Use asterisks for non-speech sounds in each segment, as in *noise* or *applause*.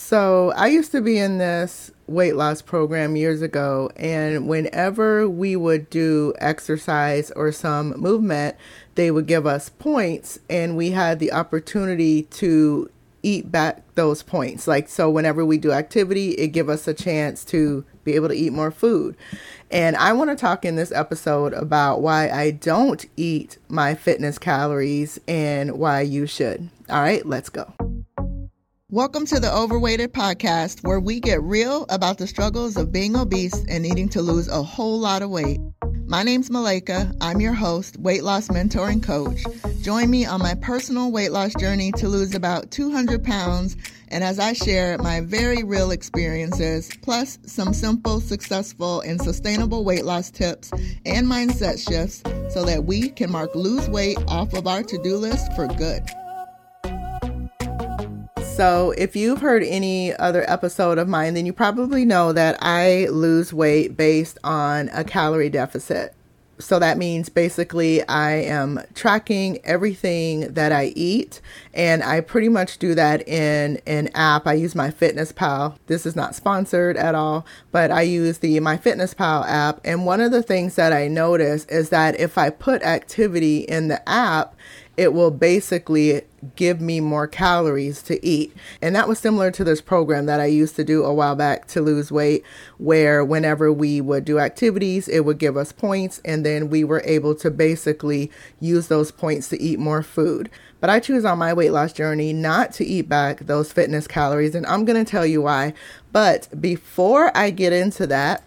So, I used to be in this weight loss program years ago, and whenever we would do exercise or some movement, they would give us points, and we had the opportunity to eat back those points. Like, so whenever we do activity, it give us a chance to be able to eat more food. And I want to talk in this episode about why I don't eat my fitness calories and why you should. All right, let's go. Welcome to the Overweighted Podcast, where we get real about the struggles of being obese and needing to lose a whole lot of weight. My name's Malaika. I'm your host, weight loss mentor and coach. Join me on my personal weight loss journey to lose about 200 pounds, and as I share my very real experiences, plus some simple, successful, and sustainable weight loss tips and mindset shifts so that we can mark lose weight off of our to do list for good. So, if you've heard any other episode of mine, then you probably know that I lose weight based on a calorie deficit. So that means basically I am tracking everything that I eat, and I pretty much do that in an app. I use my Fitness Pal. This is not sponsored at all, but I use the My Fitness Pal app. And one of the things that I notice is that if I put activity in the app, it will basically give me more calories to eat. And that was similar to this program that I used to do a while back to lose weight, where whenever we would do activities, it would give us points, and then we were able to basically use those points to eat more food. But I choose on my weight loss journey not to eat back those fitness calories, and I'm to tell you why. But before I get into that,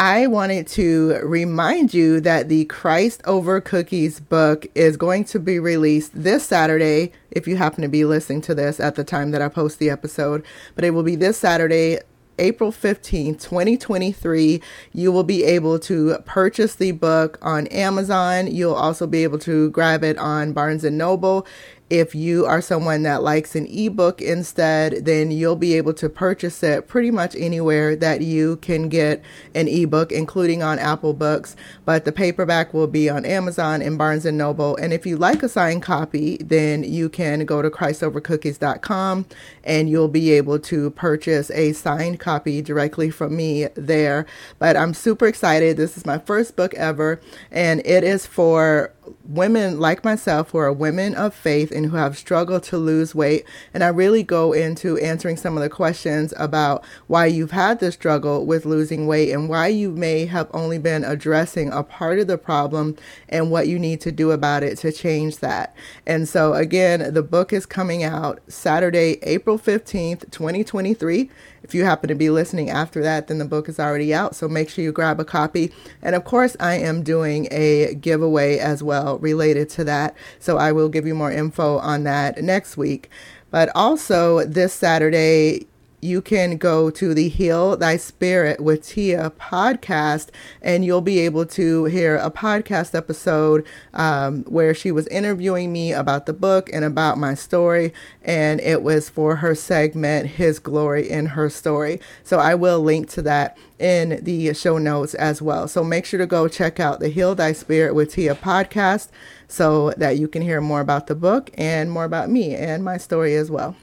I wanted to remind you that the Christ Over Cookies book is going to be released this Saturday, if you happen to be listening to this at the time that I post the episode. But it will be this Saturday, April 15th, 2023. You will be able to purchase the book on Amazon. You'll also be able to grab it on Barnes and Noble. If you are someone that likes an ebook instead, then you'll be able to purchase it pretty much anywhere that you can get an ebook, including on Apple Books. But the paperback will be on Amazon and Barnes and Noble. And if you like a signed copy, then you can go to ChristOverCookies.com and you'll be able to purchase a signed copy directly from me there. But I'm super excited. This is my first book ever, and it is for women like myself who are women of faith and who have struggled to lose weight. And I really go into answering some of the questions about why you've had this struggle with losing weight and why you may have only been addressing a part of the problem and what you need to do about it to change that. And so, again, the book is coming out Saturday, April 15th, 2023. If you happen to be listening after that, then the book is already out. So make sure you grab a copy. And of course, I am doing a giveaway as well related to that. So I will give you more info on that next week. But also, this Saturday, you can go to the Heal Thy Spirit with Tia podcast, and you'll be able to hear a podcast episode um, where she was interviewing me about the book and about my story. And it was for her segment, His Glory in Her Story. So I will link to that in the show notes as well. So make sure to go check out the Heal Thy Spirit with Tia podcast so that you can hear more about the book and more about me and my story as well.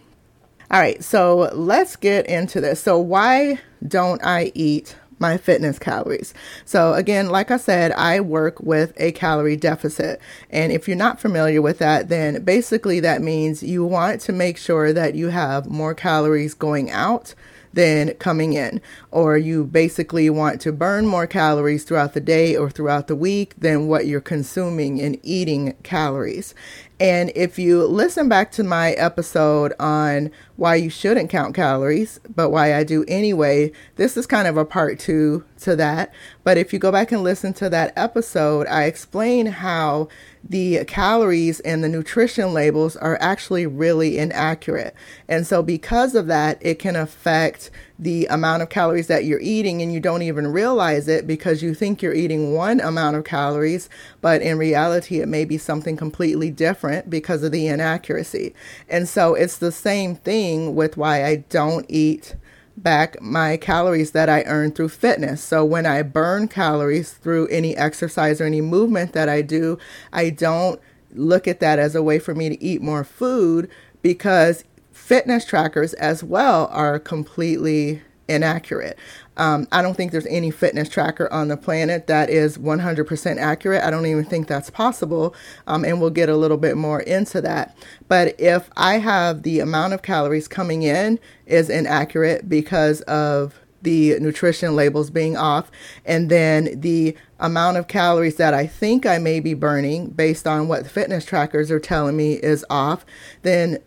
All right, so let's get into this. So, why don't I eat my fitness calories. So, again, like I said, I work with a calorie deficit. And if you're not familiar with that, then basically that means you want to make sure that you have more calories going out than coming in, or you basically want to burn more calories throughout the day or throughout the week than what you're consuming and eating calories. And if you listen back to my episode on why you shouldn't count calories, but why I do anyway, this is kind of a part two to that. But if you go back and listen to that episode, I explain how the calories and the nutrition labels are actually really inaccurate. And so, because of that, it can affect the amount of calories that you're eating, and you don't even realize it because you think you're eating one amount of calories, but in reality, it may be something completely different because of the inaccuracy. And so, it's the same thing with why I don't eat back my calories that I earn through fitness. So when I burn calories through any exercise or any movement that I do, I don't look at that as a way for me to eat more food because fitness trackers as well are completely inaccurate. Um, I don't think there's any fitness tracker on the planet that is 100% accurate. I don't even think that's possible. Um, and we'll get a little bit more into that. But if I have the amount of calories coming in is inaccurate because of the nutrition labels being off, and then the amount of calories that I think I may be burning based on what fitness trackers are telling me is off, then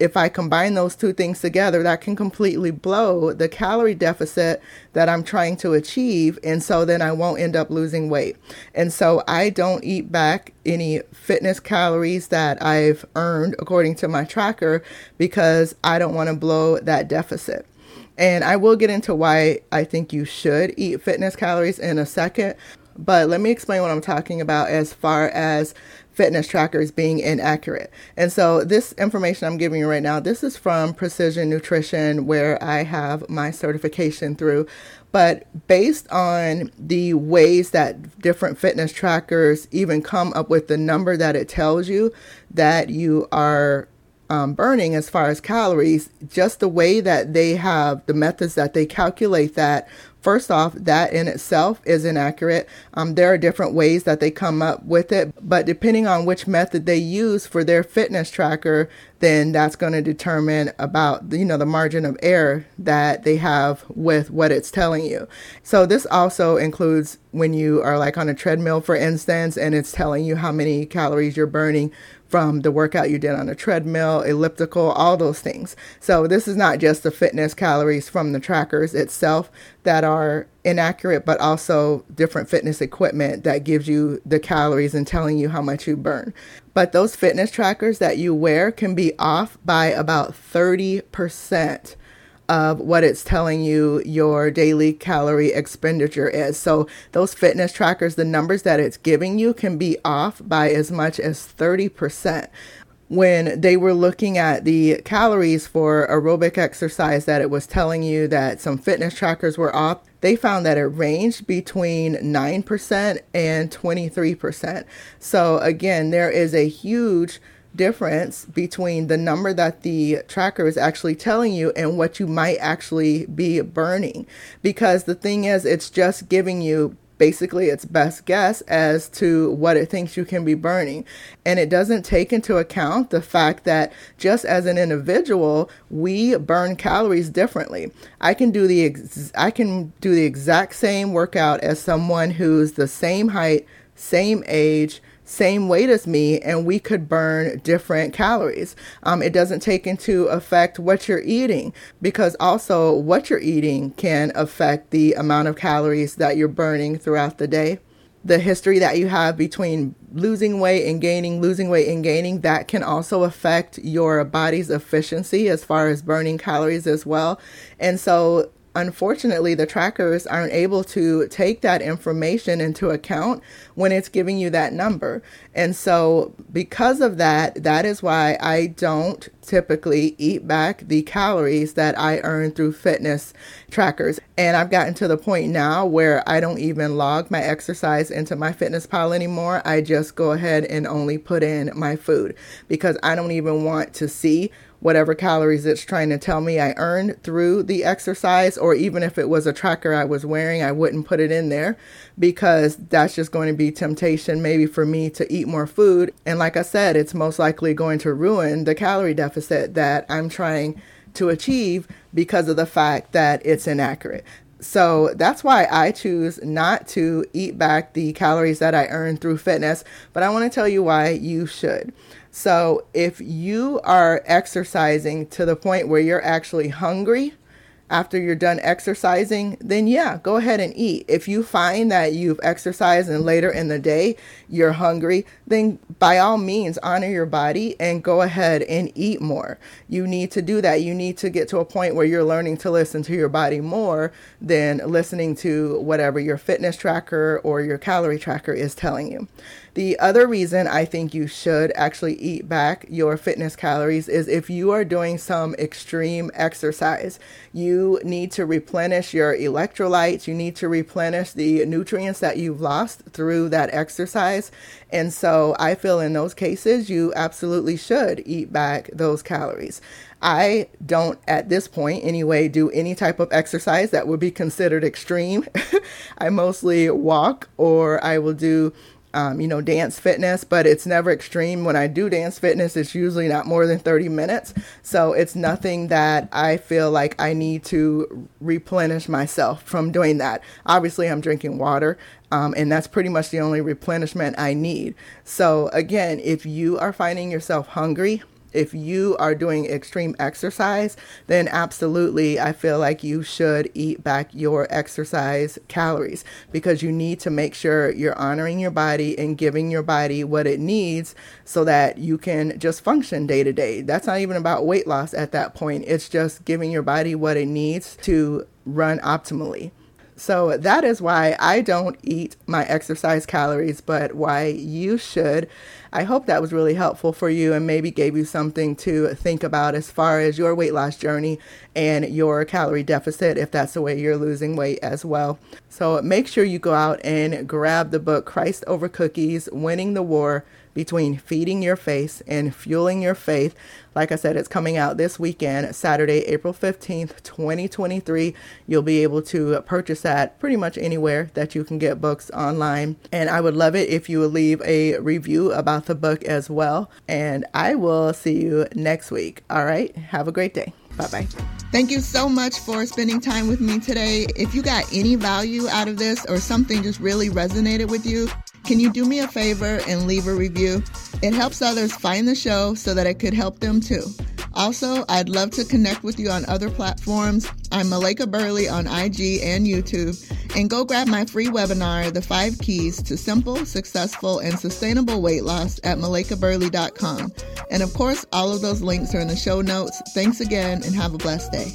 if I combine those two things together, that can completely blow the calorie deficit that I'm trying to achieve. And so then I won't end up losing weight. And so I don't eat back any fitness calories that I've earned according to my tracker because I don't want to blow that deficit. And I will get into why I think you should eat fitness calories in a second. But let me explain what I'm talking about as far as fitness trackers being inaccurate. And so this information I'm giving you right now, this is from Precision Nutrition where I have my certification through. But based on the ways that different fitness trackers even come up with the number that it tells you that you are um, burning as far as calories, just the way that they have the methods that they calculate that First off, that in itself is inaccurate. Um, there are different ways that they come up with it, but depending on which method they use for their fitness tracker, then that's going to determine about you know the margin of error that they have with what it's telling you. So this also includes when you are like on a treadmill, for instance, and it's telling you how many calories you're burning from the workout you did on a treadmill, elliptical, all those things. So this is not just the fitness calories from the trackers itself that are inaccurate, but also different fitness equipment that gives you the calories and telling you how much you burn. But those fitness trackers that you wear can be off by about 30% of what it's telling you your daily calorie expenditure is. So, those fitness trackers, the numbers that it's giving you can be off by as much as 30% when they were looking at the calories for aerobic exercise that it was telling you that some fitness trackers were off they found that it ranged between 9% and 23% so again there is a huge difference between the number that the tracker is actually telling you and what you might actually be burning. Because the thing is, it's just giving you basically its best guess as to what it thinks you can be burning. And it doesn't take into account the fact that just as an individual, we burn calories differently. I can do the ex- I can do the exact same workout as someone who's the same height, same age, same weight as me and we could burn different calories. Um, it doesn't take into effect what you're eating because also what you're eating can affect the amount of calories that you're burning throughout the day. The history that you have between losing weight and gaining, losing weight and gaining, that can also affect your body's efficiency as far as burning calories as well. And so unfortunately, the trackers aren't able to take that information into account when it's giving you that number. And so, because of that, that is why I don't typically eat back the calories that I earn through fitness trackers. And I've gotten to the point now where I don't even log my exercise into my Fitness Pal anymore. I just go ahead and only put in my food because I don't even want to see whatever calories it's trying to tell me I earned through the exercise, or even if it was a tracker I was wearing, I wouldn't put it in there because that's just going to be temptation maybe for me to eat more food. And like I said, it's most likely going to ruin the calorie deficit that I'm trying to achieve because of the fact that it's inaccurate. So that's why I choose not to eat back the calories that I earn through fitness. But I want to tell you why you should. So if you are exercising to the point where you're actually hungry, after you're done exercising, then yeah, go ahead and eat. If you find that you've exercised and later in the day you're hungry, then by all means honor your body and go ahead and eat more. You need to do that. You need to get to a point where you're learning to listen to your body more than listening to whatever your fitness tracker or your calorie tracker is telling you. The other reason I think you should actually eat back your fitness calories is if you are doing some extreme exercise. You need to replenish your electrolytes, you need to replenish the nutrients that you've lost through that exercise. And so I feel in those cases, you absolutely should eat back those calories. I don't, at this point anyway, do any type of exercise that would be considered extreme. *laughs* I mostly walk or I will do um, you know, dance fitness, but it's never extreme. When I do dance fitness, it's usually not more than 30 minutes. So it's nothing that I feel like I need to replenish myself from doing that. Obviously, I'm drinking water, um, and that's pretty much the only replenishment I need. So, again, if you are finding yourself hungry, if you are doing extreme exercise, then absolutely I feel like you should eat back your exercise calories because you need to make sure you're honoring your body and giving your body what it needs so that you can just function day to day. That's not even about weight loss at that point, it's just giving your body what it needs to run optimally. So that is why I don't eat my exercise calories, but why you should. I hope that was really helpful for you and maybe gave you something to think about as far as your weight loss journey and your calorie deficit, if that's the way you're losing weight as well. So make sure you go out and grab the book Christ Over Cookies Winning the War between feeding your face and fueling your faith. Like I said, it's coming out this weekend, Saturday, April 15th, 2023. You'll be able to purchase that pretty much anywhere that you can get books online. And I would love it if you would leave a review about the book as well. And I will see you next week. All right. Have a great day. Bye bye. Thank you so much for spending time with me today. If you got any value out of this or something just really resonated with you, can you do me a favor and leave a review? It helps others find the show so that it could help them too. Also, I'd love to connect with you on other platforms. I'm Malaika Burley on IG and YouTube. And go grab my free webinar, The Five Keys to Simple, Successful, and Sustainable Weight Loss at malaikaburley.com. And of course, all of those links are in the show notes. Thanks again and have a blessed day.